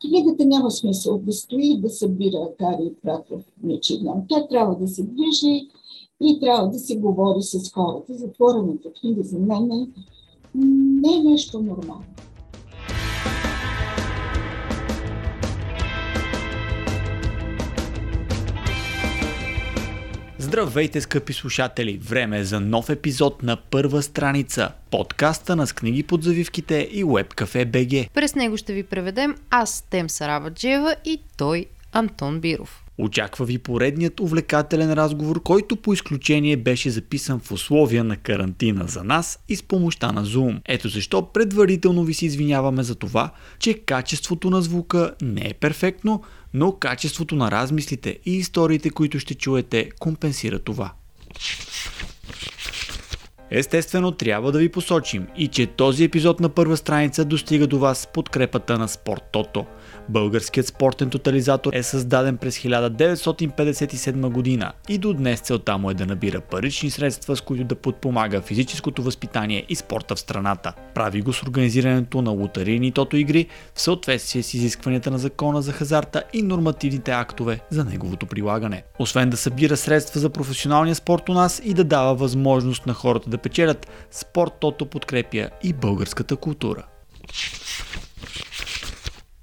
Книгата няма смисъл да стои да събира кари и прах в нечи дом. Тя трябва да се движи и трябва да се говори с хората. Затворената книга за мен не е нещо нормално. Здравейте, скъпи слушатели! Време е за нов епизод на първа страница, подкаста на с книги под завивките и Webcafe BG. През него ще ви преведем аз, Тем Сарабаджева и той, Антон Биров. Очаква ви поредният увлекателен разговор, който по изключение беше записан в условия на карантина за нас и с помощта на Zoom. Ето защо предварително ви се извиняваме за това, че качеството на звука не е перфектно, но качеството на размислите и историите, които ще чуете, компенсира това. Естествено, трябва да ви посочим и че този епизод на първа страница достига до вас с подкрепата на Спорт Българският спортен тотализатор е създаден през 1957 година и до днес целта му е да набира парични средства, с които да подпомага физическото възпитание и спорта в страната. Прави го с организирането на лотарийни тото игри в съответствие с изискванията на закона за хазарта и нормативните актове за неговото прилагане. Освен да събира средства за професионалния спорт у нас и да дава възможност на хората да печелят, спорт Тото подкрепя и българската култура.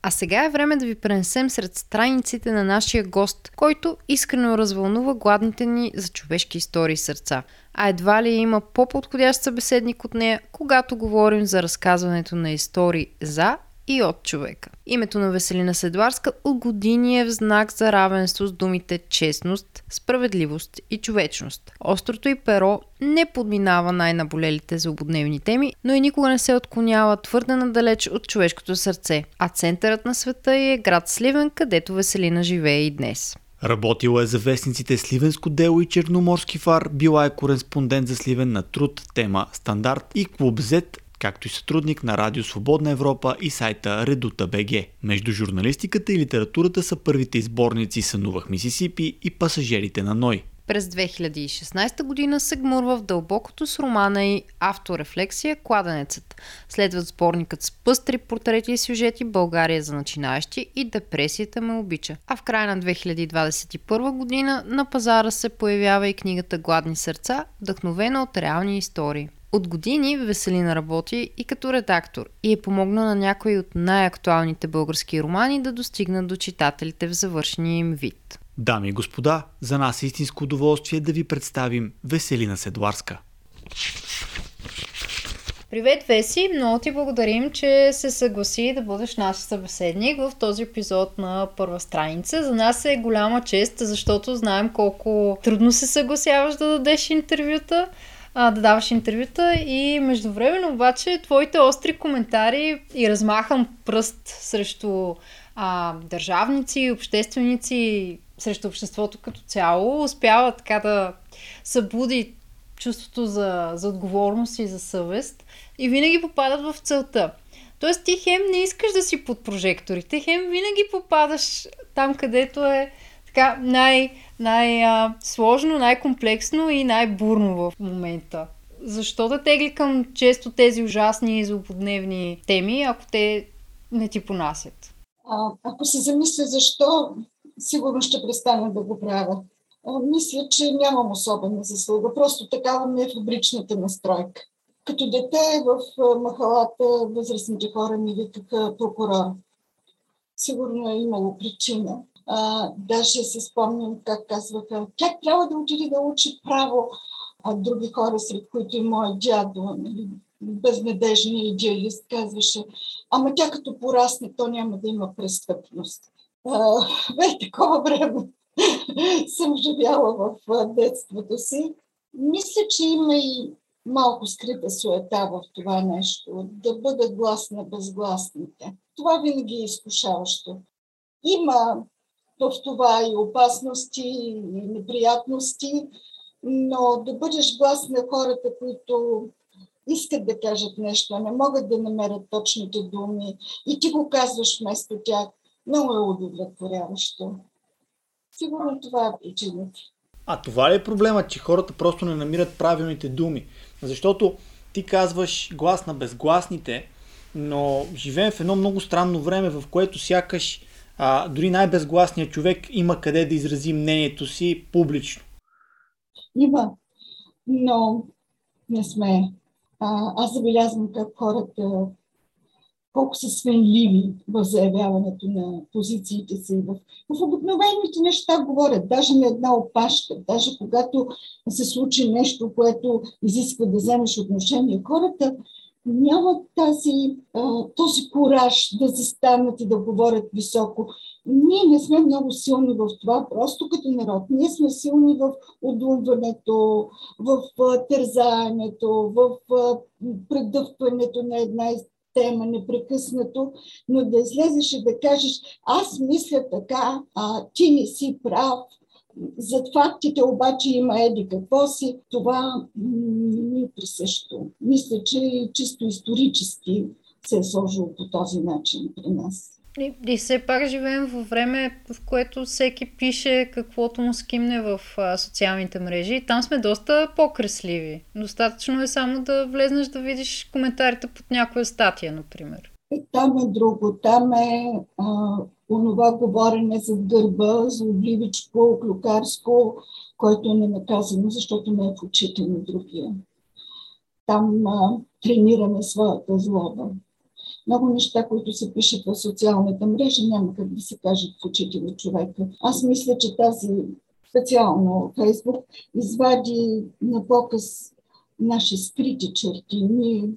А сега е време да ви пренесем сред страниците на нашия гост, който искрено развълнува гладните ни за човешки истории сърца. А едва ли има по-подходящ събеседник от нея, когато говорим за разказването на истории за и от човека. Името на Веселина Седларска от години е в знак за равенство с думите честност, справедливост и човечност. Острото и перо не подминава най-наболелите злободневни теми, но и никога не се отклонява твърде надалеч от човешкото сърце, а центърът на света е град Сливен, където Веселина живее и днес. Работила е за вестниците Сливенско дело и Черноморски фар, била е кореспондент за Сливен на труд, тема Стандарт и Клуб Z както и сътрудник на Радио Свободна Европа и сайта Редута БГ. Между журналистиката и литературата са първите изборници Сънувах Мисисипи и Пасажирите на Ной. През 2016 година се гмурва в дълбокото с романа и авторефлексия Кладенецът. Следват сборникът с пъстри портрети и сюжети България за начинаещи и Депресията ме обича. А в края на 2021 година на пазара се появява и книгата Гладни сърца, вдъхновена от реални истории. От години Веселина работи и като редактор и е помогна на някои от най-актуалните български романи да достигнат до читателите в завършения им вид. Дами и господа, за нас е истинско удоволствие да ви представим Веселина Седларска. Привет, Веси! Много ти благодарим, че се съгласи да бъдеш наш събеседник в този епизод на първа страница. За нас е голяма чест, защото знаем колко трудно се съгласяваш да дадеш интервюта а, да даваш интервюта и междувременно обаче твоите остри коментари и размахан пръст срещу а, държавници, общественици, срещу обществото като цяло, успява така да събуди чувството за, за отговорност и за съвест и винаги попадат в целта. Тоест ти хем не искаш да си под прожекторите, хем винаги попадаш там, където е така най- най-сложно, най-комплексно и най-бурно в момента. Защо да тегли към често тези ужасни и злободневни теми, ако те не ти понасят? А, ако се замисля защо, сигурно ще престана да го правя. А, мисля, че нямам особена заслуга. Просто такава ми е фабричната настройка. Като дете в махалата възрастните хора ми викаха прокурор. Сигурно е имало причина. А, даже се спомням как казваха, тя трябва да отиде да учи право, а други хора, сред които и моят дядо, нали, безнадежният идеалист, казваше, ама тя като порасне, то няма да има престъпност. Бе, такова време съм живяла в детството си. Мисля, че има и малко скрита суета в това нещо, да бъда глас на безгласните. Това винаги е изкушаващо. Има в това и опасности, и неприятности, но да бъдеш глас на хората, които искат да кажат нещо, а не могат да намерят точните думи и ти го казваш вместо тях, много е удовлетворяващо. Сигурно това е причината. А това ли е проблема, че хората просто не намират правилните думи? Защото ти казваш глас на безгласните, но живеем в едно много странно време, в което сякаш а, дори най-безгласният човек има къде да изрази мнението си публично. Има, но не сме. А, аз забелязвам как хората колко са свенливи в заявяването на позициите си. В, в обикновените неща говорят, даже на една опашка, даже когато се случи нещо, което изисква да вземеш отношение. Хората нямат тази, този кураж да застанат и да говорят високо. Ние не сме много силни в това, просто като народ. Ние сме силни в отдумването, в тързаенето, в предъвкването на една тема непрекъснато, но да излезеш и да кажеш, аз мисля така, а ти не си прав, зад фактите обаче има еди какво си, това не е присъщо. Мисля, че чисто исторически се е сложило по този начин при нас. И, и все пак живеем във време, в което всеки пише каквото му скимне в а, социалните мрежи. И там сме доста по-кресливи. Достатъчно е само да влезнеш да видиш коментарите под някоя статия, например. И там е друго. Там е а, онова говорене за гърба, за обливичко, клюкарско, което е ненаказано, защото не е в очите на другия. Там а, тренираме своята злоба много неща, които се пишат в социалната мрежа, няма как да се кажат в очите на човека. Аз мисля, че тази специално Фейсбук извади на показ наши скрити черти. Ние,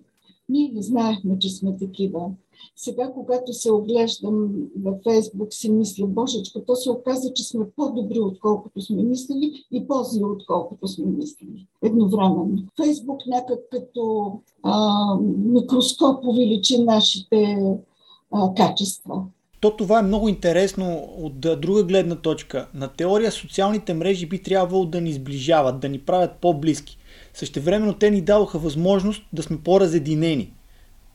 ние не знаехме, че сме такива. Сега, когато се оглеждам във Фейсбук, си мисля, Божечко, то се оказа, че сме по-добри, отколкото сме мислили и по-зли, отколкото сме мислили. Едновременно. Фейсбук някак като а, микроскоп увеличи нашите а, качества. То това е много интересно от друга гледна точка. На теория социалните мрежи би трябвало да ни сближават, да ни правят по-близки. Същевременно те ни дадоха възможност да сме по-разединени,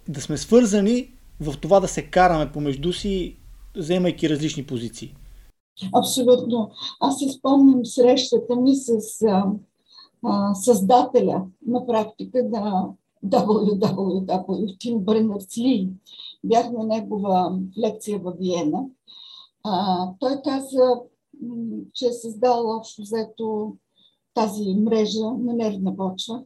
да сме свързани в това да се караме помежду си, вземайки различни позиции. Абсолютно. Аз си спомням срещата ми с а, а, създателя на практика на www. Тим Berners-Lee. Бях на негова лекция в Виена. А, той каза, че е създал общо взето тази мрежа на нервна почва,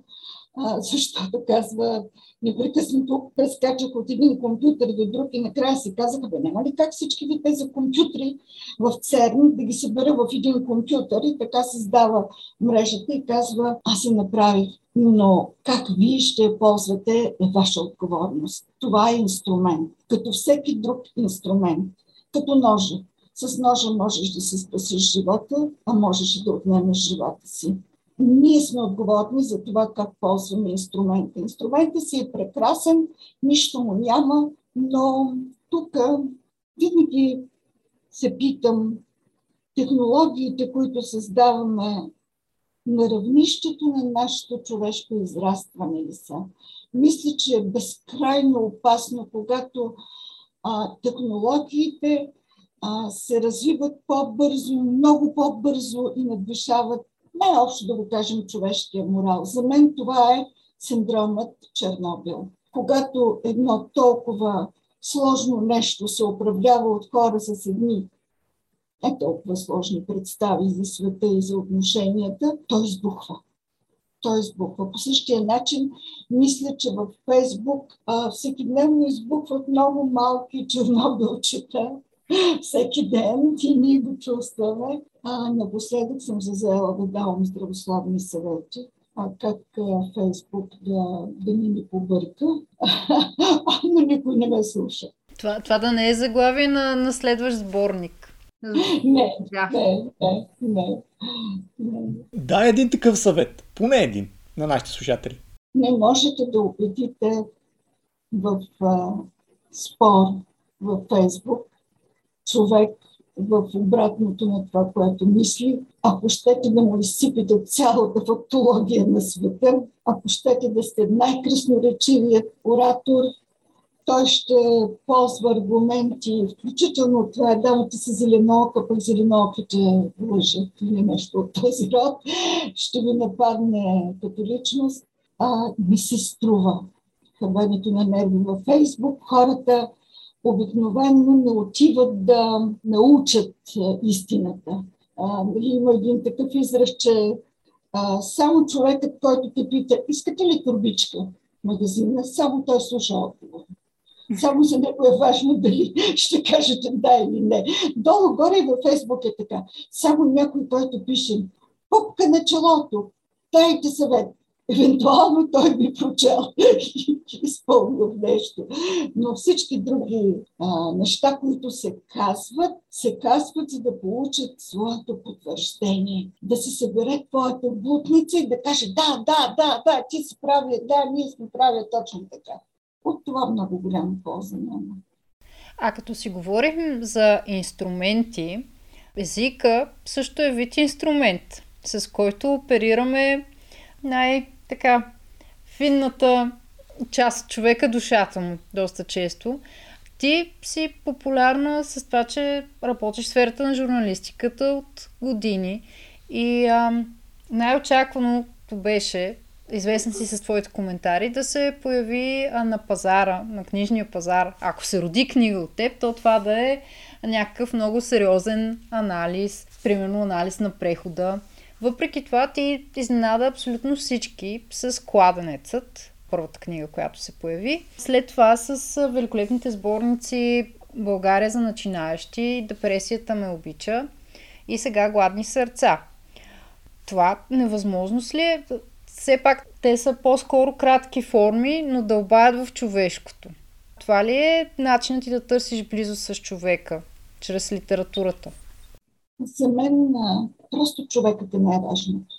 защото казва, непрекъснато прескачах от един компютър до друг и накрая си казаха, бе, няма ли как всички ви тези компютри в ЦЕРН да ги събера в един компютър и така създава мрежата и казва, аз се направих, но как вие ще ползвате е ваша отговорност. Това е инструмент, като всеки друг инструмент, като ножа. С ножа можеш да се спасиш живота, а можеш да отнемеш живота си ние сме отговорни за това как ползваме инструмента. Инструментът си е прекрасен, нищо му няма, но тук винаги се питам, технологиите, които създаваме на равнището на нашето човешко израстване ли са. Мисля, че е безкрайно опасно, когато а, технологиите а, се развиват по-бързо, много по-бързо и надвишават най-общо да го кажем човешкия морал. За мен това е синдромът Чернобил. Когато едно толкова сложно нещо се управлява от хора с едни не толкова сложни представи за света и за отношенията, той избухва. Той избухва. По същия начин, мисля, че в Фейсбук всеки дневно избухват много малки чернобилчета, всеки ден и ние го чувстваме. А напоследък съм се заела да давам здравословни съвети, а как Фейсбук да, да не ми побърка, но никой не ме слуша. Това, това да не е заглавие на, на следващ сборник. Не, не, не, не, не. Дай един такъв съвет, поне един, на нашите слушатели. Не можете да убедите в а, спор в Фейсбук човек в обратното на това, което мисли. Ако щете да му изсипите цялата фактология на света, ако щете да сте най-красноречивият оратор, той ще ползва аргументи, включително това е дамата с зеленоока, пък зеленооките лъжат или нещо от този род, ще ви нападне като личност. А, ми се струва. хабенето на нерви във Фейсбук. Хората обикновенно не отиват да научат истината. Има един такъв израз, че само човекът, който те пита, искате ли турбичка магазина, само той слуша отговор. Само за него е важно дали ще кажете да или не. Долу-горе във Фейсбук е така. Само някой, който пише пупка на челото, дайте съвет. Евентуално той би прочел и изпълнил нещо. Но всички други а, неща, които се казват, се казват, за да получат своето потвърждение. Да се събере твоята блудница и да каже да, да, да, да, ти си прави, да, ние сме прави точно така. От това много голяма полза няма. А като си говорим за инструменти, езика също е вид инструмент, с който оперираме най-така финната част човека, душата му, доста често. Ти си популярна с това, че работиш в сферата на журналистиката от години и а, най-очакваното беше известна си с твоите коментари, да се появи а, на пазара, на книжния пазар. Ако се роди книга от теб, то това да е някакъв много сериозен анализ, примерно анализ на прехода. Въпреки това ти изненада абсолютно всички с Кладенецът, първата книга, която се появи. След това с великолепните сборници България за начинаещи, Депресията ме обича и сега Гладни сърца. Това невъзможност ли е? все пак те са по-скоро кратки форми, но дълбаят в човешкото. Това ли е начинът ти да търсиш близо с човека, чрез литературата? За мен просто човекът е най-важното.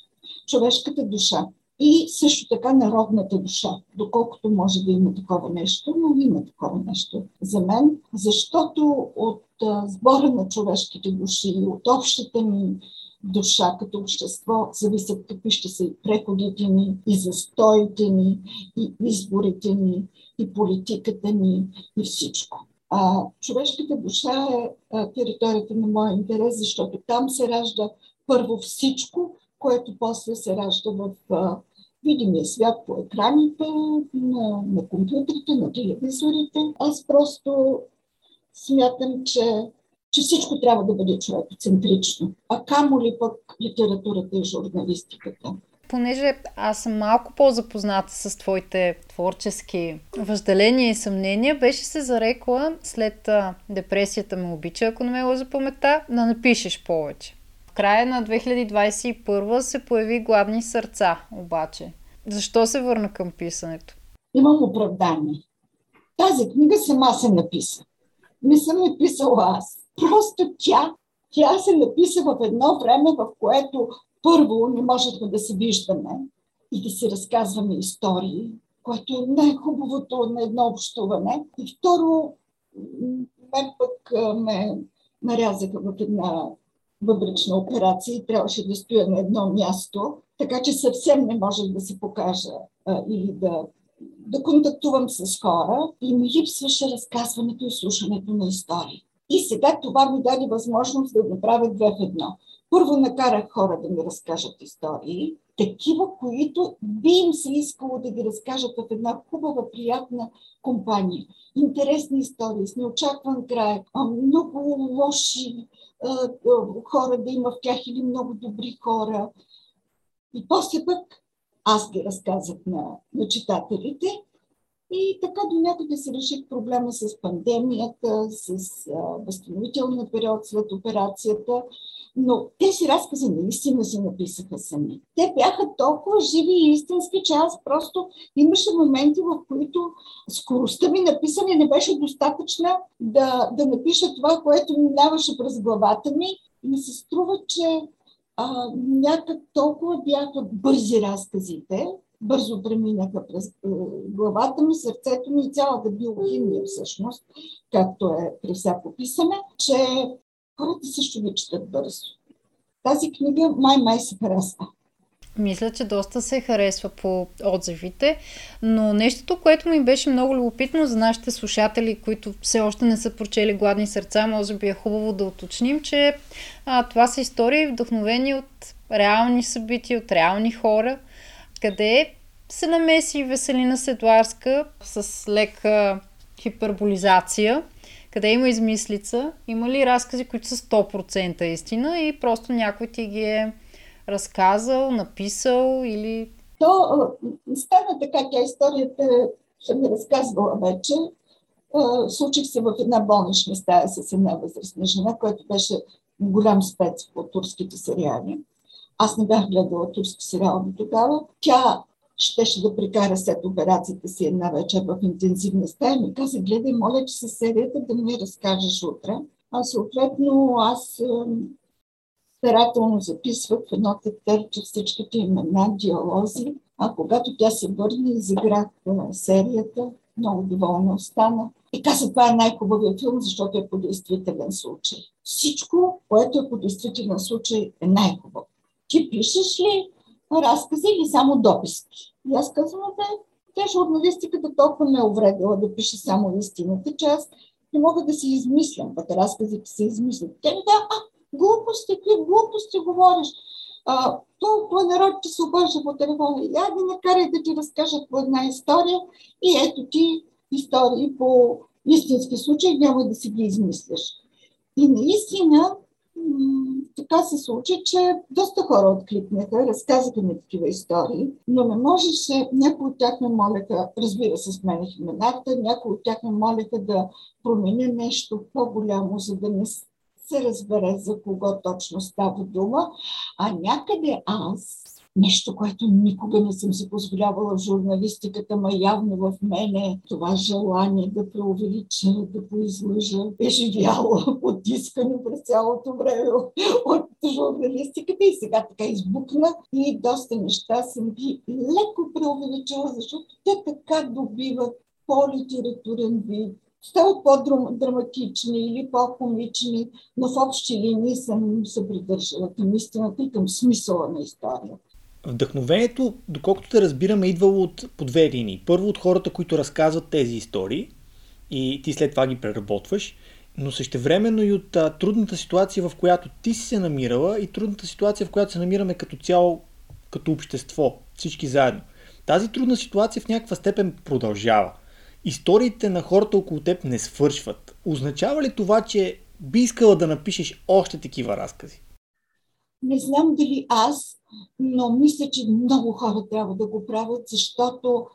Човешката душа. И също така народната душа, доколкото може да има такова нещо, но има такова нещо за мен, защото от сбора на човешките души, от общата ни душа като общество зависят какви ще са и преходите ни, и застоите ни, и изборите ни, и политиката ни, и всичко. А, човешката душа е а, територията на моя интерес, защото там се ражда първо всичко, което после се ражда в а, видимия свят по екраните, на, на компютрите, на телевизорите. Аз просто смятам, че че всичко трябва да бъде човекоцентрично. А камо ли пък литературата и журналистиката? Понеже аз съм малко по-запозната с твоите творчески въжделения и съмнения, беше се зарекла след а, депресията ме обича, ако не ме лъжа паметта, да напишеш повече. В края на 2021 се появи Гладни сърца, обаче. Защо се върна към писането? Имам оправдание. Тази книга сама се написа. Не съм написала аз. Просто тя, тя се написа в едно време, в което първо не можехме да се виждаме и да си разказваме истории, което е най-хубавото на едно общуване. И второ, мен пък ме нарязаха в една бъбречна операция и трябваше да стоя на едно място, така че съвсем не можех да се покажа а, или да, да контактувам с хора и ми липсваше разказването и слушането на истории. И сега това ми даде възможност да направя две в едно. Първо накарах хора да ми разкажат истории, такива, които би им се искало да ги разкажат в една хубава, приятна компания. Интересни истории с неочакван край, много лоши хора да има в тях или много добри хора. И после пък аз ги разказах на, на читателите и така до някъде се реших проблема с пандемията, с а, възстановителния период след операцията. Но тези разкази наистина се написаха сами. Те бяха толкова живи и истински, че аз просто имаше моменти, в които скоростта ми написане не беше достатъчна да, да напиша това, което минаваше през главата ми. И ми се струва, че а, някак толкова бяха бързи разказите, бързо преминаха през е, главата ми, сърцето ми и цялата биохимия всъщност, както е при всяко писане, че хората също ги четат бързо. Тази книга май-май се харесва. Мисля, че доста се харесва по отзивите, но нещото, което ми беше много любопитно за нашите слушатели, които все още не са прочели Гладни сърца, може би е хубаво да уточним, че а, това са истории вдъхновени от реални събития, от реални хора, къде се намеси Веселина Седларска с лека хиперболизация, къде има измислица, има ли разкази, които са 100% истина и просто някой ти ги е разказал, написал или... То стана така, тя историята съм разказвала вече. Случих се в една болнична стая с една възрастна жена, която беше голям спец по турските сериали. Аз не бях гледала турски сериал до тогава. Тя щеше да прекара след операцията си една вечер в интензивна стая. Ми каза, гледай, моля, че се серията да ми разкажеш утре. А съответно аз старателно записвах в едно тефтерче всичките имена, диалози. А когато тя се върне, изиграх серията. Много доволна остана. И каза, това е най-хубавият филм, защото е по действителен случай. Всичко, което е по действителен случай, е най-хубаво. Ти пишеш ли разкази или само дописки? И аз казвам, да, тя журналистиката толкова ме е увредила да пише само истината, че аз не мога да си измислям, пък разказите се измислят. Тя ми да, а, глупости, какви глупости говориш. А, толкова народ ти се обажда по телефона. Я да накарай да ти разкажат по една история и ето ти истории по истински случаи, няма да си ги измисляш. И наистина така се случи, че доста хора откликнаха, разказаха ми такива истории, но не можеше, някои от тях ме молеха, разбира се, смених имената, някои от тях ме молеха да променя нещо по-голямо, за да не се разбере за кого точно става дума, а някъде аз Нещо, което никога не съм си позволявала в журналистиката, ма явно в мене. Това желание да преувелича, да поизлъжа е живяло потискано през цялото време от журналистиката и сега така избухна. И доста неща съм ги леко преувеличила, защото те така добиват по-литературен вид, стават по-драматични или по-комични, но в общи линии съм се придържала към истината и към смисъла на историята. Вдъхновението, доколкото те разбираме, идвало от по две линии. Първо от хората, които разказват тези истории и ти след това ги преработваш, но същевременно и от а, трудната ситуация, в която ти си се намирала и трудната ситуация, в която се намираме като цяло, като общество, всички заедно. Тази трудна ситуация в някаква степен продължава. Историите на хората около теб не свършват. Означава ли това, че би искала да напишеш още такива разкази? Не знам дали аз но мисля, че много хора трябва да го правят, защото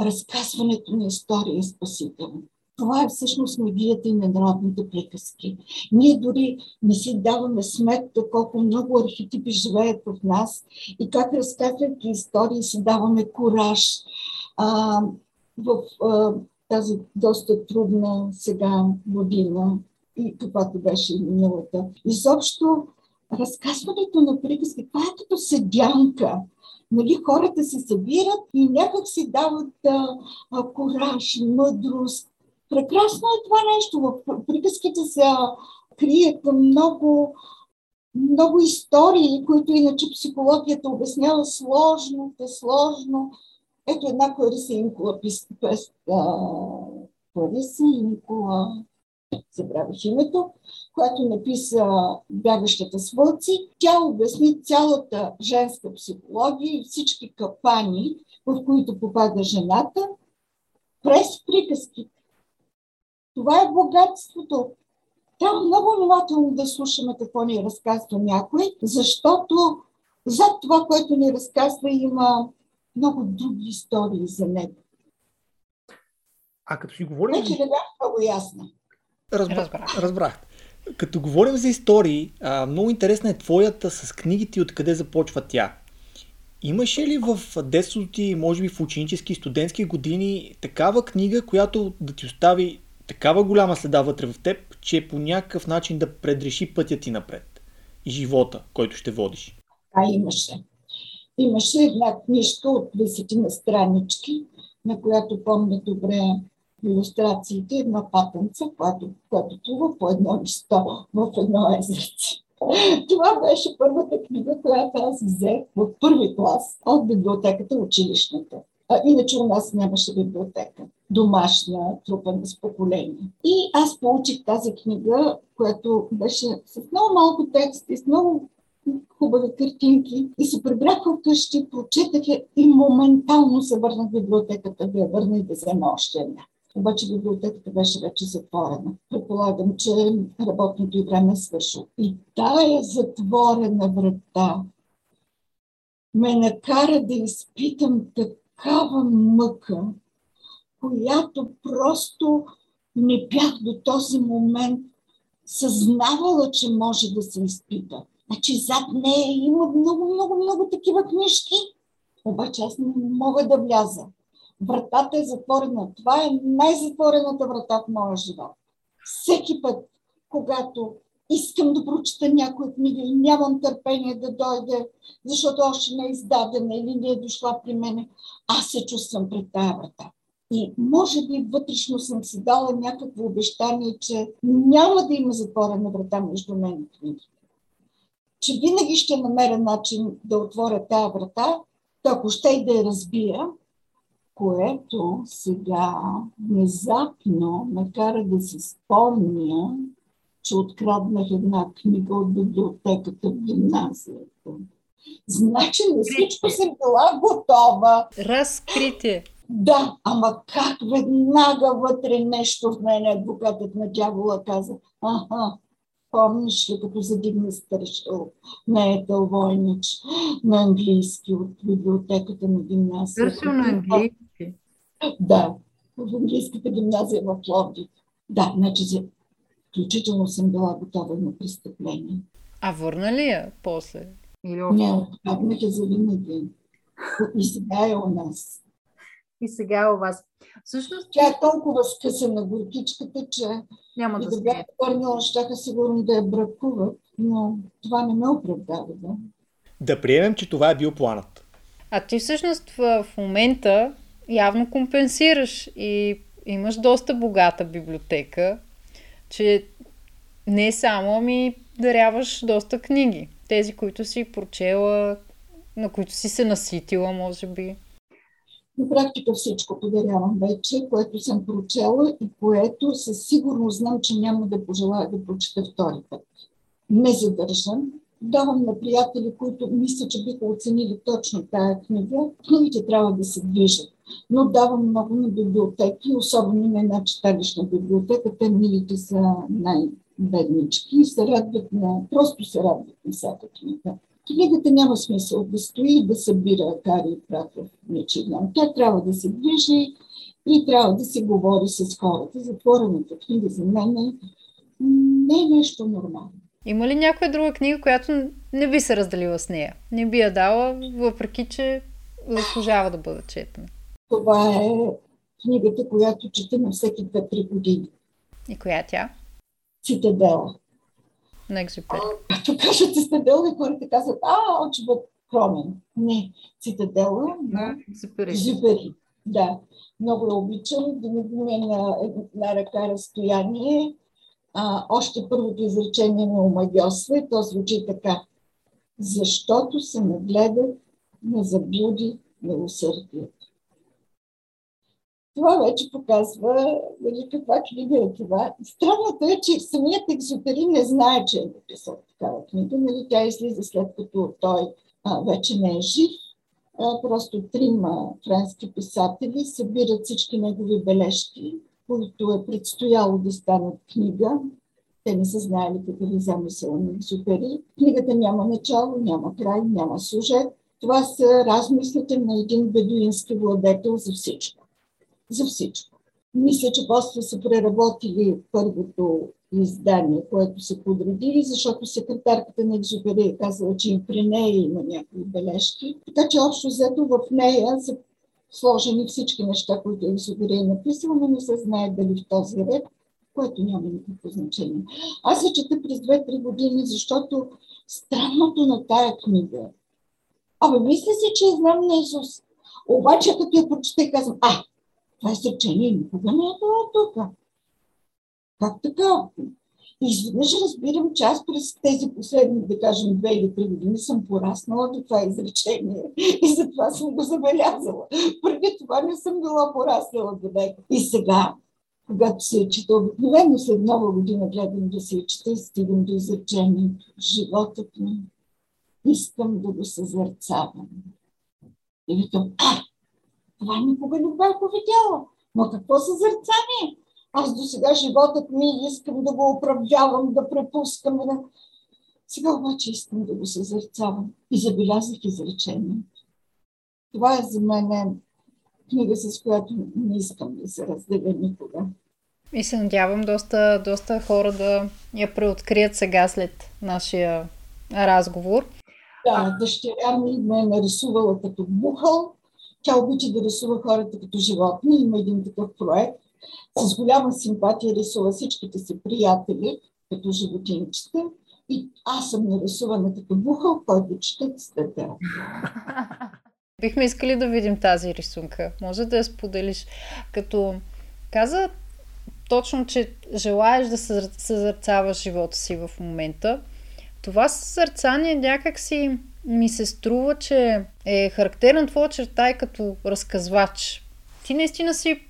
разказването на история е спасително. Това е всъщност магията и на народните приказки. Ние дори не си даваме сметка колко много архетипи живеят в нас и как разказвайки истории си даваме кураж а, в а, тази доста трудна сега година и каквато беше миналата. Изобщо разказването на приказки, това е като седянка. Нали, хората се събират и някак си дават а, а, кораж, мъдрост. Прекрасно е това нещо. В приказките се крият много, много истории, които иначе психологията обяснява сложно, е сложно. Ето една Клариса Клариса Инкола, забравих името, която написа Бягащата с вълци. Тя обясни цялата женска психология и всички капани, в които попада жената, през приказките. Това е богатството. Трябва много внимателно да слушаме какво ни разказва някой, защото зад това, което ни разказва, има много други истории за него. А като си говорим... Вече не бях много ясна. Разбра... Разбрах. Разбрах. Като говорим за истории, а, много интересна е твоята с книгите и откъде започва тя. Имаше ли в детството ти, може би в ученически и студентски години, такава книга, която да ти остави такава голяма следа вътре в теб, че по някакъв начин да предреши пътя ти напред и живота, който ще водиш? А, имаше. Имаше една книжка от 10 на странички, на която помня добре иллюстрациите едно патенце, което, което плува по едно листо в едно езерце. Това беше първата книга, която аз взех в първи клас от библиотеката училищната. А, иначе у нас нямаше библиотека, домашна, трупана с поколение. И аз получих тази книга, която беше с много малко текст и с много хубави картинки. И се прибрах вкъщи, прочетах я и моментално се върнах в библиотеката да я върна и да взема още една. Обаче библиотеката беше вече затворена. Предполагам, че работното и време е свършило. И тая затворена врата ме накара да изпитам такава мъка, която просто не бях до този момент съзнавала, че може да се изпита. Значи зад нея има много, много, много такива книжки, обаче аз не мога да вляза. Вратата е затворена. Това е най-затворената врата в моя живот. Всеки път, когато искам да прочета някоя книга и нямам търпение да дойде, защото още не е издадена или не е дошла при мене, аз се чувствам пред тая врата. И може би вътрешно съм си дала някакво обещание, че няма да има затворена врата между мен и книгите. Че винаги ще намеря начин да отворя тая врата, ако ще и да я разбия, което сега внезапно ме кара да си спомня, че откраднах една книга от библиотеката в гимназията. Значи на всичко съм била готова. Разкритие. Да, ама как веднага вътре нещо в мен адвокатът на дявола каза, аха, помниш ли, като задигна стършъл на Етел Войнич на английски от библиотеката на гимназията. Стършъл на английски? Да, в английската гимназия в Пловдив. Да, значи включително съм била готова на престъпление. А върна ли я после? Или Не, отпаднах я за винаги. И сега е у нас и сега е у вас. Всъщност... Тя е толкова скъсана горкичката, че няма да, да бях върнала, щяха сигурно да я бракуват, но това не ме оправдава. Да? да приемем, че това е бил планът. А ти всъщност в момента явно компенсираш и имаш доста богата библиотека, че не само, ами даряваш доста книги. Тези, които си прочела, на които си се наситила, може би. На практика всичко подарявам вече, което съм прочела и което със сигурност знам, че няма да пожелая да прочета втори път. Не задържам. Давам на приятели, които мисля, че биха оценили точно тая книга. Книгите трябва да се движат. Но давам много на библиотеки, особено на една читалищна библиотека. Те милите са най-беднички и се радват на... Просто се радват на всяка книга. Книгата няма смисъл да стои и да събира кари и прах в нечи дом. Тя трябва да се движи и трябва да се говори с хората. Затворената книга за мен е, не е нещо нормално. Има ли някоя друга книга, която не би се разделила с нея? Не би я дала, въпреки че заслужава да бъде четена? Това е книгата, която чета на всеки 2-3 години. И коя е тя? Цитадела на Екзюпери. Като кажат цитадела, хората казват, а, очи бъд промен. Не, цитадела на Екзюпери. Да, много я обичам, да ми е на една ръка разстояние. А, още първото изречение ме омагиосва и то звучи така. Защото се нагледат на заблуди милосърдието. Това вече показва нали, каква книга е това. Странното е, че самият Екзюпери не знае, че е написал такава книга. Нали, тя излиза след като той а, вече не е жив. А, просто трима френски писатели събират всички негови бележки, които е предстояло да станат книга. Те не са знаели какъв е замисъл на Екзюпери. Книгата няма начало, няма край, няма сюжет. Това са размислите на един бедуински владетел за всичко за всичко. Мисля, че после са преработили първото издание, което са подредили, защото секретарката на Екзюпери е казала, че и при нея има някакви бележки. Така че общо взето в нея са сложени всички неща, които Екзюпери е написал, но не се знае дали в този ред, което няма никакво значение. Аз се чета през 2-3 години, защото странното на тая книга. Абе, мисля си, че знам на Исус. Обаче, като я прочета, казвам, а, това изречение никога не е било тук. Как така? И изведнъж разбирам, че аз през тези последни, да кажем, две или три години съм пораснала до това изречение и затова съм го забелязала. Преди това не съм била пораснала до него. И сега, когато се чета обикновено след нова година, гледам да се чета и стигам до изречението. Животът ми искам да го съзерцавам. И викам, а, това никога не бях видяла. Но какво съзерцание? Аз до сега животът ми искам да го управлявам, да препускам. Да... Сега обаче искам да го съзерцавам. И забелязах изречение. Това е за мен книга, с която не искам да се разделя никога. И се надявам доста, доста хора да я преоткрият сега след нашия разговор. Да, дъщеря ми ме е нарисувала като бухал. Тя обича да рисува хората като животни. Има един такъв проект. С голяма симпатия рисува всичките си приятели като животинчета. И аз съм нарисувана като бухал, който чете цвете. Бихме искали да видим тази рисунка. Може да я споделиш. Като каза точно, че желаеш да съзърцаваш живота си в момента, това съзърцание някак си ми се струва, че е характерна твоя черта и като разказвач. Ти наистина си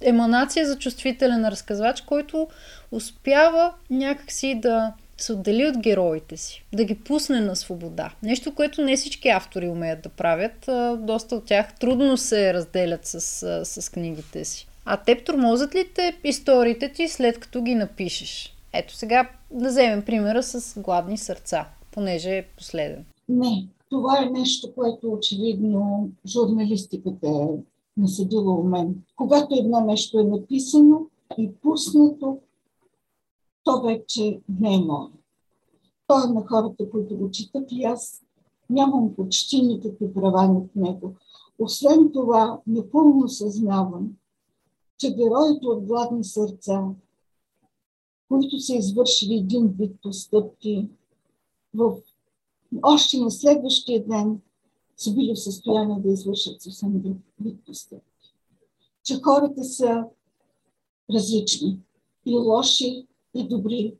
еманация за чувствителен разказвач, който успява някакси да се отдели от героите си, да ги пусне на свобода. Нещо, което не всички автори умеят да правят. Доста от тях трудно се разделят с, с книгите си. А теб тормозят ли те историите ти след като ги напишеш? Ето сега да вземем примера с гладни сърца, понеже е последен. Не, това е нещо, което очевидно журналистиката е насъдила у мен. Когато едно нещо е написано и пуснато, то вече не е мое. То е на хората, които го четат и аз нямам почти никакви права над него. Освен това, непълно съзнавам, че героите от гладни сърца, които са извършили един вид постъпки, в... още на следващия ден са били в състояние да извършат съвсем вид постъпки. Че хората са различни и лоши, и добри.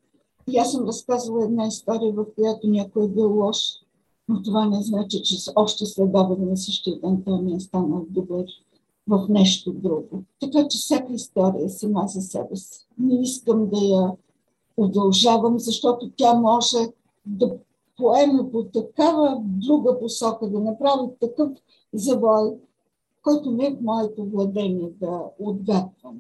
И аз съм разказвала една история, в която някой е бил лош, но това не значи, че още след обеда на същия ден той ми е станал добър в нещо друго. Така че всяка история е сама за себе си. Не искам да я удължавам, защото тя може да поеме по такава друга посока, да направи такъв завой, който не е в моето владение да отгадвам.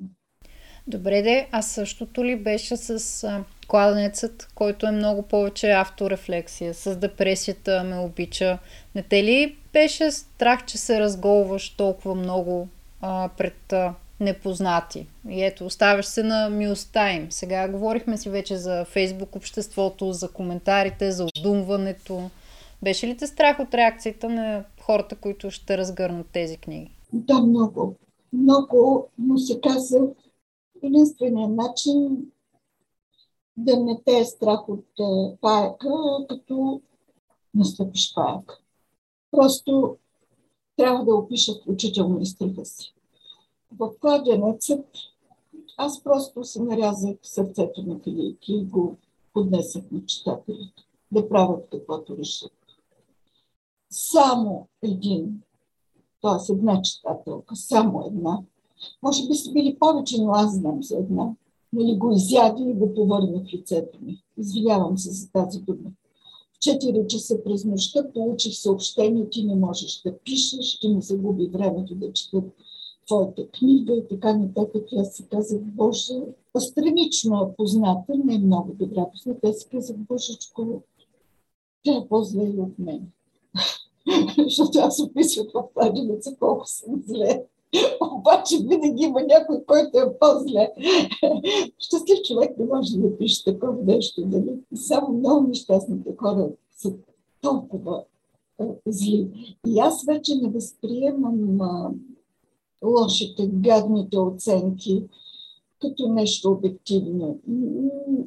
Добре де, а същото ли беше с кладенецът, който е много повече авторефлексия, с депресията ме обича. Не те ли беше страх, че се разголваш толкова много а, пред а, непознати? И ето, оставяш се на милостта им. Сега говорихме си вече за Фейсбук обществото, за коментарите, за отдумването. Беше ли те страх от реакцията на хората, които ще разгърнат тези книги? Да, много. Много, но се каза, единственият начин да не те е страх от паяка, като настъпиш паяк. Просто трябва да опиша включително и стиха си. В кладенецът аз просто се нарязах сърцето на Филипки и го поднесах на читателите да правят каквото решат. Само един, т.е. една читателка, само една, може би са били повече, но аз знам за една. Нали го изяди и го повърна в лицето ми. Извинявам се за тази дума. В 4 часа през нощта получих съобщение, ти не можеш да пишеш, ще ми загуби времето да чета твоята книга и така нататък. Аз си казах, Боже, странично е позната, не е много добра позната. Аз си казах, Божечко, тя е по-зле и от мен. Защото аз описвах в кладеница колко съм зле. Обаче винаги има някой, който е по-зле. Щастлив човек не може да пише такова нещо. Дали? Само много нещастните хора са толкова зли. И аз вече не възприемам лошите, гадните оценки като нещо обективно.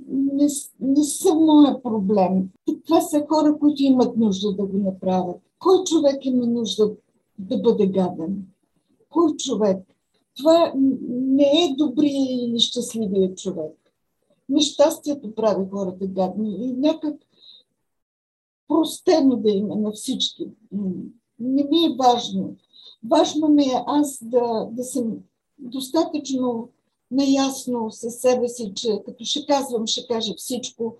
Не, не са моя проблем. Това са хора, които имат нужда да го направят. Кой човек има нужда да бъде гаден? кой човек. Това не е добрия или щастливия човек. Нещастието прави хората гадни и някак простено да има на всички. Не ми е важно. Важно ми е аз да, да съм достатъчно наясно със себе си, че като ще казвам, ще кажа всичко,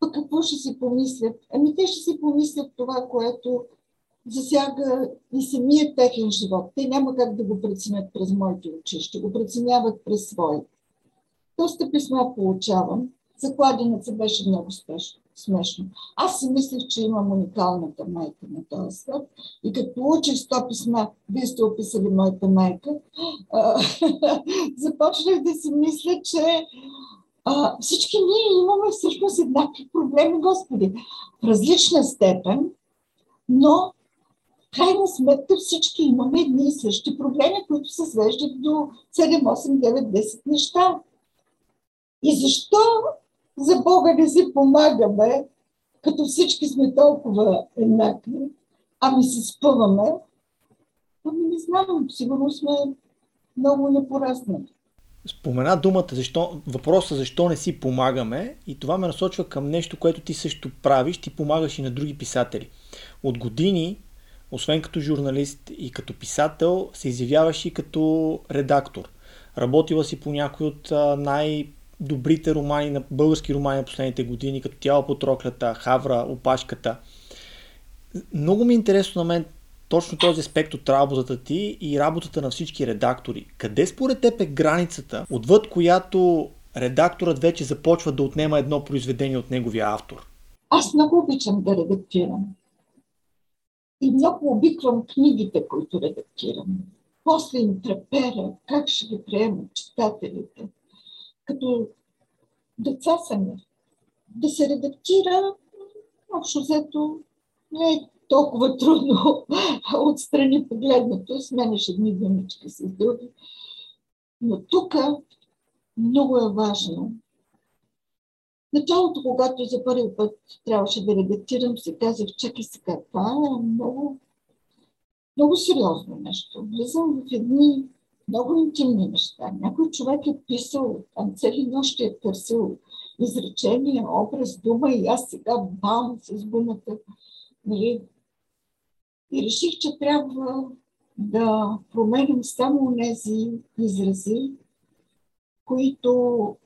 пък какво ще си помислят? Ами те ще си помислят това, което засяга и самия техен живот. Те няма как да го преценят през моите очи, ще го преценяват през своите. Доста писма получавам. За кладенеца беше много смешно. Аз си мислех, че имам уникалната майка на този свят. И като получих 100 писма, вие сте описали моята майка, започнах да си мисля, че а, всички ние имаме всъщност еднакви проблеми, Господи, в различна степен, но крайна сметка всички имаме едни и същи проблеми, които се свеждат до 7, 8, 9, 10 неща. И защо за Бога не си помагаме, като всички сме толкова еднакви, ами се спъваме? Ами не знам, сигурно сме много непораснали. Спомена думата, защо, въпроса защо не си помагаме и това ме насочва към нещо, което ти също правиш, ти помагаш и на други писатели. От години, освен като журналист и като писател, се изявяваш и като редактор. Работила си по някои от най- добрите романи, на български романи на последните години, като Тяло по троклята, Хавра, Опашката. Много ми е интересно на мен точно този аспект от работата ти и работата на всички редактори. Къде според теб е границата, отвъд която редакторът вече започва да отнема едно произведение от неговия автор? Аз много обичам да редактирам. И много обиквам книгите, които редактирам. После им трепера как ще ги приемат читателите като деца сами. Да се редактира, общо взето, не е толкова трудно отстрани погледнато, сменяш едни думички с други. Но тук много е важно. Началото, когато за първи път трябваше да редактирам, си казах, чакай сега, това е много, много сериозно нещо. Влизам в едни много интимни неща. Някой човек е писал, там цели нощи е търсил изречение, образ, дума и аз сега бам с думата. Нали? И реших, че трябва да променям само тези изрази, които,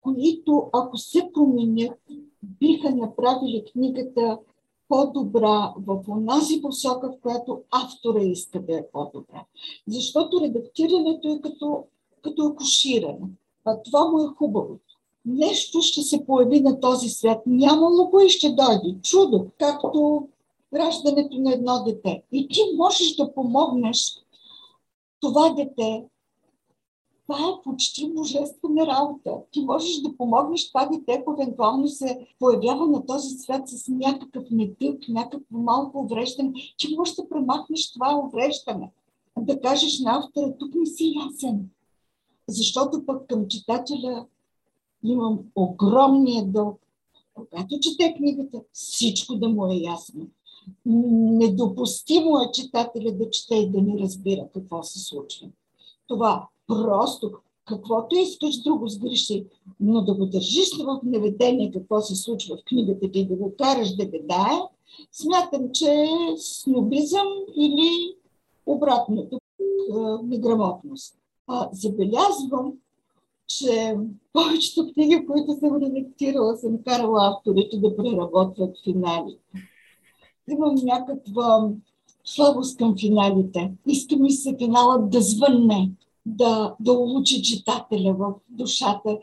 които ако се променят, биха направили книгата по-добра в онази посока, в която автора иска да е по-добра. Защото редактирането е като, като акуширане. А това му е хубавото. Нещо ще се появи на този свят. Нямало го и ще дойде. Чудо, както раждането на едно дете. И ти можеш да помогнеш това дете това е почти божествена работа. Ти можеш да помогнеш това дете, ако евентуално се появява на този свят с някакъв недък, някакво малко увреждане. Ти можеш да премахнеш това увреждане. Да кажеш на автора, тук не си ясен. Защото пък към читателя имам огромния дълг. Когато чете книгата, всичко да му е ясно. Недопустимо е читателя да чете и да не разбира какво се случва. Това просто каквото искаш друго сгреши, но да го държиш в неведение какво се случва в книгата ти, да го караш да гадае, смятам, че е снобизъм или обратното неграмотност. А, забелязвам, че повечето книги, които съм редактирала, съм карала авторите да преработват финалите. Имам някаква слабост към финалите. Искам ми се финалът да звънне, да, да улучи читателя в душата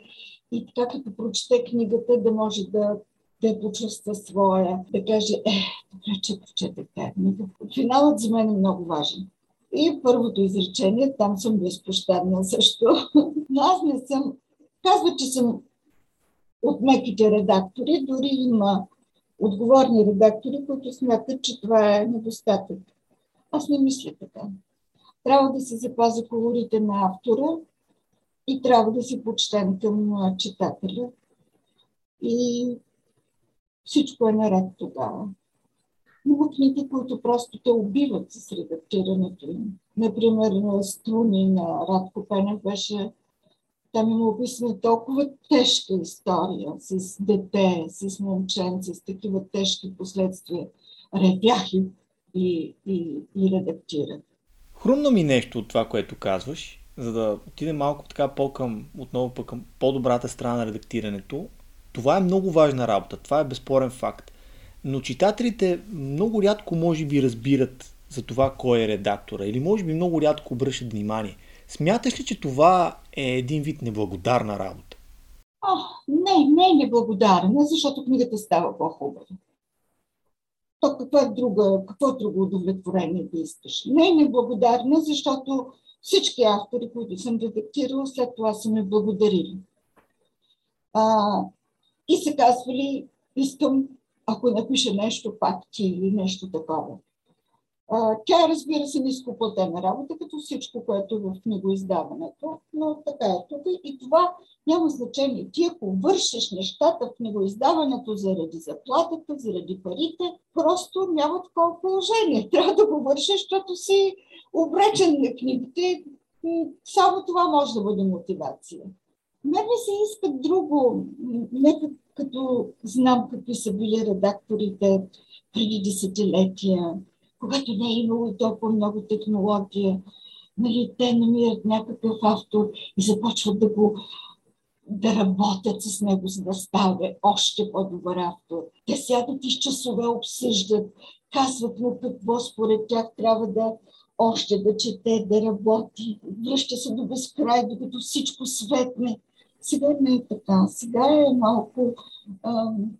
и така като прочете книгата да може да, да почувства своя, да каже, е, добре, че прочете тази книга. Финалът за мен е много важен. И първото изречение, там съм безпощадна също. Но аз не съм, казва, че съм от меките редактори, дори има отговорни редактори, които смятат, че това е недостатък. Аз не мисля така. Трябва да се запази колорите на автора и трябва да си почтен към читателя. И всичко е наред тогава. Има книги, които просто те убиват с редактирането им. Например, на Струни на Радко Пенев беше там има описана толкова тежка история с дете, с момченце, с такива тежки последствия. Ревях и, и, и редактирах. Хрумна ми нещо от това, което казваш, за да отидем малко така по-към, отново по към по-добрата страна на редактирането. Това е много важна работа, това е безспорен факт. Но читателите много рядко може би разбират за това кой е редактора или може би много рядко обръщат внимание. Смяташ ли, че това е един вид неблагодарна работа? О, не, не е неблагодарна, защото книгата става по-хубава. То какво е, друга, какво друго удовлетворение да искаш? Не е неблагодарна, защото всички автори, които съм редактирала, след това са ме благодарили. А, и се казвали, искам, ако напиша нещо, пак ти или нещо такова. Тя, разбира се, ниско платена работа, като всичко, което е в книгоиздаването, но така е тук. И това няма значение. Ти ако вършиш нещата в книгоиздаването заради заплатата, заради парите, просто няма такова положение. Трябва да го вършиш, защото си обречен на книгите. Само това може да бъде мотивация. Мен ми се иска друго. Нека като знам какви са били редакторите преди десетилетия, когато не е имало толкова много технология, нали, те намират някакъв автор и започват да го да работят с него, за да стане още по-добър автор. Те сядат и с часове обсъждат, казват му какво според тях трябва да още да чете, да работи, връща се до безкрай, докато всичко светне. Сега не е така. Сега е малко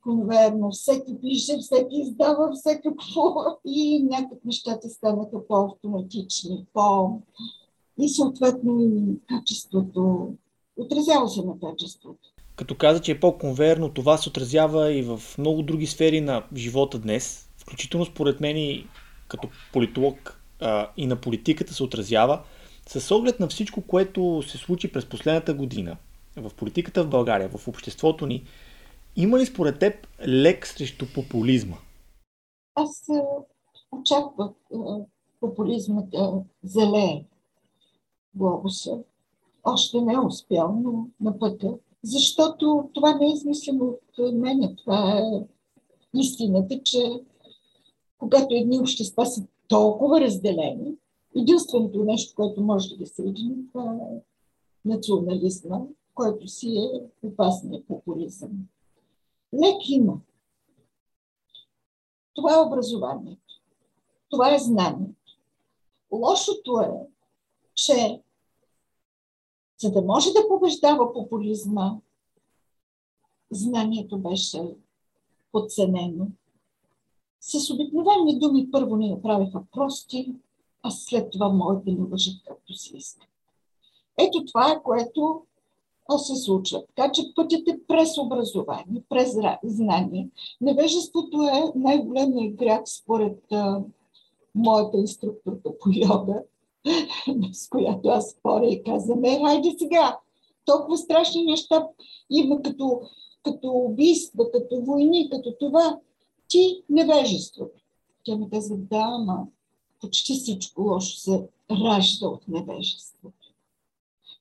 конверно. Всеки пише, всеки издава, всеки какво. И някак нещата станаха по-автоматични, по... И съответно качеството. Отразява се на качеството. Като каза, че е по-конверно, това се отразява и в много други сфери на живота днес. Включително според мен и като политолог а, и на политиката се отразява. С оглед на всичко, което се случи през последната година, в политиката в България, в обществото ни, има ли според теб лек срещу популизма? Аз очаквах популизма да залее глобуса. Още не е успял, но на пътя. Защото това не е измислено от мен. Това е истината, че когато едни общества са толкова разделени, единственото нещо, което може да ги съедини, това е национализма, който си е опасният популизъм. Лек има. Това е образованието. Това е знанието. Лошото е, че за да може да побеждава популизма, знанието беше подценено. С обикновени думи първо ни направиха прости, а след това могат да ни лъжат както си искат. Ето това е, което се случва. Така че пътят е през образование, през знание. Невежеството е най-големият грях според а, моята инструкторка по йога, с която аз споря и казвам, е, хайде сега, толкова страшни неща има като, като убийства, като войни, като това. Ти невежеството. Тя ми казва, да, ама почти всичко лошо се ражда от невежеството.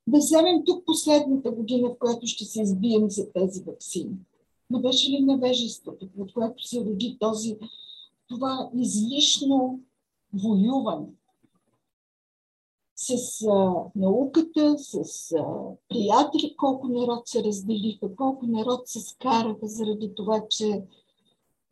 Да вземем тук последната година, в която ще се избием за тези вакцини. Не беше ли невежеството, от което се роди този, това излишно воюване с а, науката, с а, приятели, колко народ се разделиха, колко народ се скараха заради това, че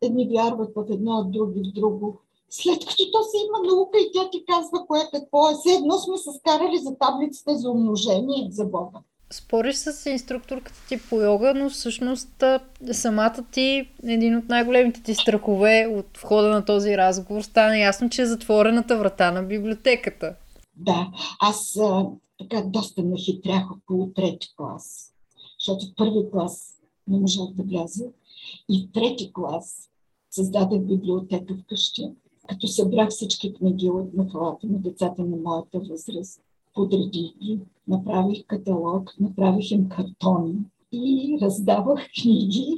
едни вярват в едно, други в друго. След като то си има наука и тя ти казва кое какво е. Все едно сме се скарали за таблицата за умножение за Бога. Спориш с инструкторката ти по йога, но всъщност самата ти, един от най-големите ти страхове от входа на този разговор, стана ясно, че е затворената врата на библиотеката. Да, аз а, така доста нахитрях около трети клас, защото в първи клас не можах да вляза и в трети клас създадах библиотека вкъщи като събрах всички книги от махалата на децата на моята възраст, подредих ги, направих каталог, направих им картони и раздавах книги,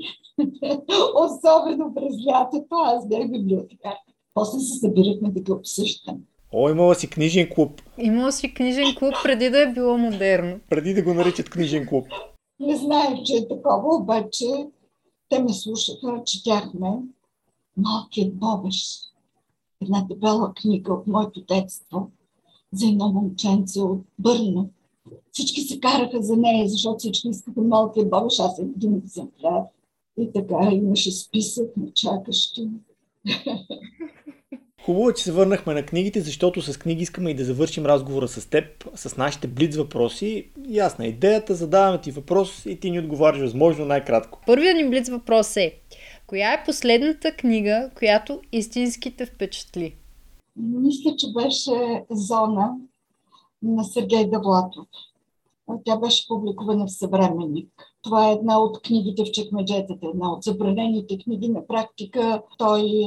особено през лятото, аз бях библиотекар. После се събирахме да ги обсъждам. О, имала си книжен клуб. Имала си книжен клуб преди да е било модерно. Преди да го наричат книжен клуб. Не знаех, че е такова, обаче те ме слушаха, четяхме Малкият Бобеш една дебела книга от моето детство за едно момченце от Бърна. Всички се караха за нея, защото всички искаха малкия бабаш, аз един екземпляр. И така имаше списък на чакащи. Хубаво е, че се върнахме на книгите, защото с книги искаме и да завършим разговора с теб, с нашите блиц въпроси. Ясна е идеята, задаваме ти въпрос и ти ни отговаряш възможно най-кратко. Първият ни блиц въпрос е, коя е последната книга, която истински те впечатли? Мисля, че беше Зона на Сергей Давлатов. Тя беше публикувана в Съвременник. Това е една от книгите в чекмеджетата, една от забранените книги. На практика той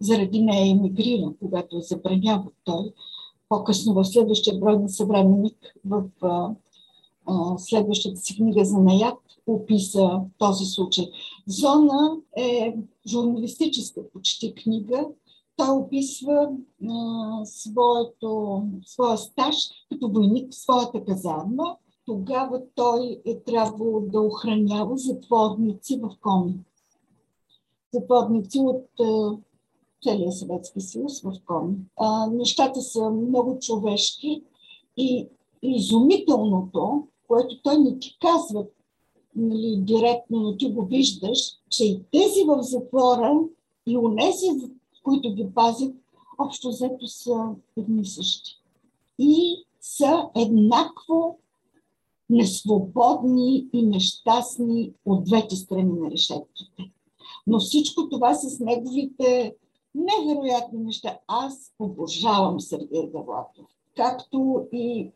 заради нея емигрира, когато е забранява той. По-късно в следващия брой на съвременник, в следващата си книга за наят, описа този случай. Зона е журналистическа почти книга. Той описва а, своето, своя стаж като войник в своята казарма. Тогава той е трябвало да охранява затворници в Коми. Затворници от целия Съветски съюз в Коми. А, нещата са много човешки и изумителното, което той не ти казва нали, директно, но ти го виждаш, че и тези в затвора и унези, които ги пазят, общо взето са едни същи. И са еднакво несвободни и нещастни от двете страни на решетките. Но всичко това с неговите невероятни неща. Аз обожавам Сергей Давлатов, както и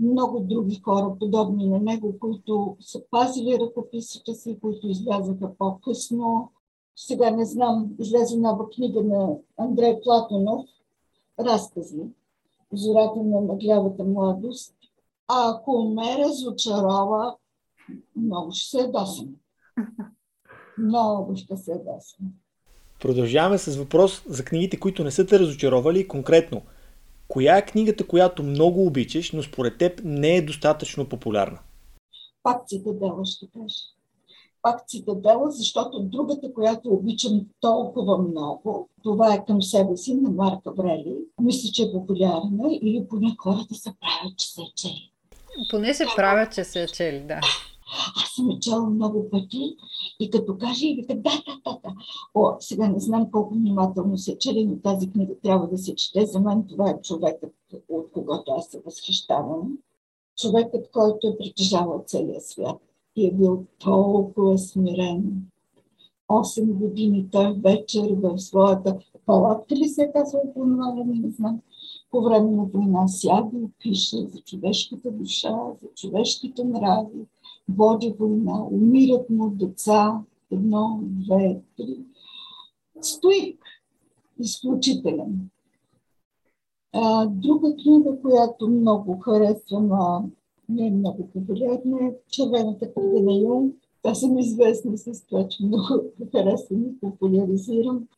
много други хора, подобни на него, които са пазили ръкописите си, които излязаха по-късно. Сега не знам, излезе нова книга на Андрей Платонов, разкази, Зората на мъглявата младост. А ако ме разочарова, много ще се ядосам. Много ще се ядосам. Продължаваме с въпрос за книгите, които не са те разочаровали конкретно. Коя е книгата, която много обичаш, но според теб не е достатъчно популярна? Пак цитадела ще кажа. Пак цитадела, защото другата, която обичам толкова много, това е към себе си на Марка Брели. Мисля, че е популярна или поне хората се правят, че се е чели. Поне се правят, че се е чели, да. Аз съм е чела много пъти и като каже и вика, да, да, да, да. О, сега не знам колко внимателно се чели, но тази книга трябва да се чете. За мен това е човекът, от когото аз се възхищавам. Човекът, който е притежавал целия свят и е бил толкова смирен. Осем години той вечер в своята палатка ли се е казва по не знам. По време на война сяда и пише за човешката душа, за човешките нрави, води война, умират му деца, едно, две, три. Стоик, изключителен. А, друга книга, която много харесвам, а не е много популярна, е Червената книга на Юнг. Аз съм известна с това, че много харесвам и популяризирам.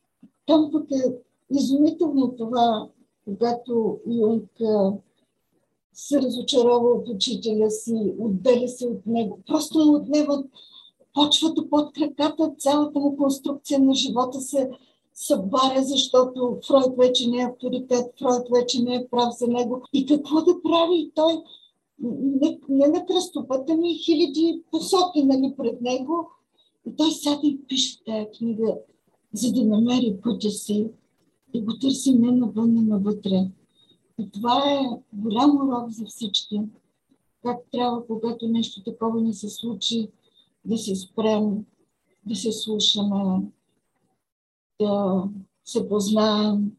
Там пък е изумително това, когато Юнг се разочарова от учителя си, отделя се от него. Просто му отнемат почвата под краката, цялата му конструкция на живота се събаря, защото Фройд вече не е авторитет, Фройд вече не е прав за него. И какво да прави той? Не, не на кръстопата ми, хиляди посоки нали, пред него. И той сяда и пише тази книга, за да намери пътя си и го търси не навън, а навътре. Това е голям урок за всички. Как трябва, когато нещо такова ни се случи, да се спрем, да се слушаме, да се познаем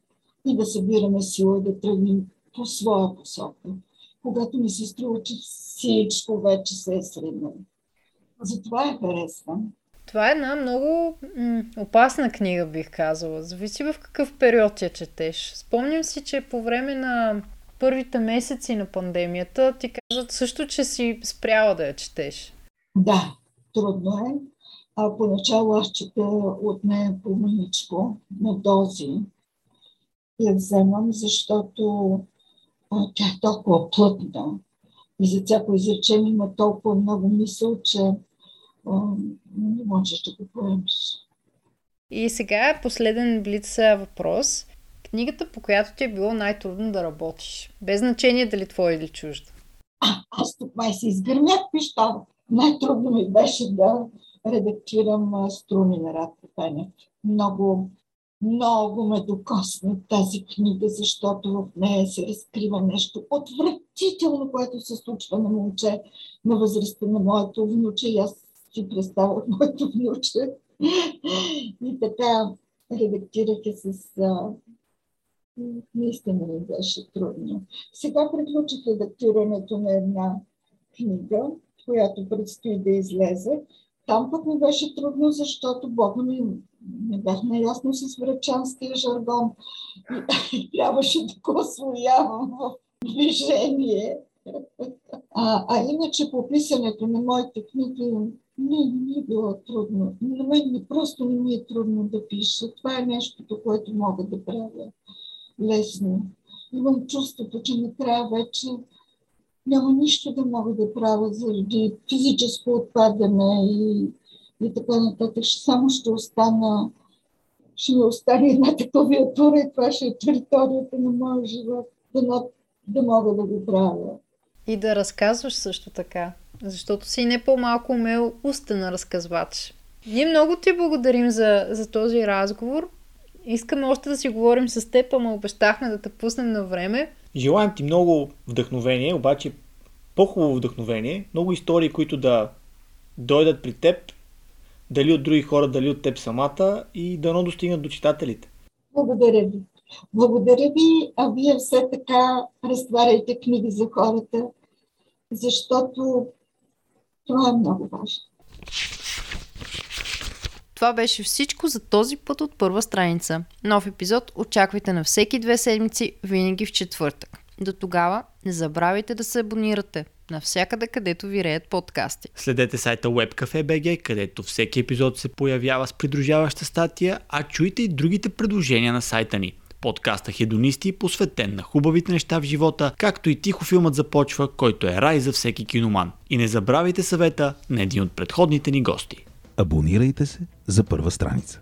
и да събираме сила да тръгнем по своя посока. Когато ми се струва, че всичко вече се е среднало. Затова я харесвам. Това е една много м- опасна книга, бих казала. Зависи в какъв период я четеш. Спомням си, че по време на първите месеци на пандемията ти казват също, че си спряла да я четеш. Да, трудно е. А поначало аз чета от нея по маничко на дози. Я вземам, защото а, тя е толкова плътна. И за всяко изречение има толкова много мисъл, че не можеш да го поемеш. И сега последен блиц въпрос. Книгата, по която ти е било най-трудно да работиш. Без значение дали твоя или чужда. А, аз тук май се изгърмях пищава. Най-трудно ми беше да редактирам Струми на Радко Пенев. Много, много ме докосна тази книга, защото в нея се разкрива нещо отвратително, което се случва на момче на възрастта на моето внуче. И аз си представях моето внуче. И така редактирах с наистина ми беше трудно. Сега приключих редактирането на една книга, която предстои да излезе. Там пък ми беше трудно, защото Бога ми не бях наясно с врачанския жаргон и трябваше да го освоявам в движение. А, а иначе по писането на моите книги не, не е било трудно. На мен просто не ми е трудно да пиша. Това е нещото, което мога да правя лесно. Имам чувството, че накрая вече няма нищо да мога да правя заради физическо отпадане и, и така нататък. Само ще остана ще ми остане една клавиатура и това ще е територията на моя живот. Да, да мога да го правя. И да разказваш също така, защото си не по-малко умел устен разказвач. Ние много ти благодарим за, за този разговор. Искаме още да си говорим с теб, ама обещахме да те пуснем на време. Желаем ти много вдъхновение, обаче по-хубаво вдъхновение, много истории, които да дойдат при теб, дали от други хора, дали от теб самата и дано достигнат до читателите. Благодаря ви. Благодаря ви, а вие все така разтваряйте книги за хората, защото това е много важно. Това беше всичко за този път от първа страница. Нов епизод очаквайте на всеки две седмици, винаги в четвъртък. До тогава не забравяйте да се абонирате навсякъде, където виреят подкасти. Следете сайта WebCafe.bg, където всеки епизод се появява с придружаваща статия, а чуйте и другите предложения на сайта ни. Подкаста Хедонисти, посветен на хубавите неща в живота, както и тихо филмът започва, който е рай за всеки киноман. И не забравяйте съвета на един от предходните ни гости. Абонирайте се за първа страница.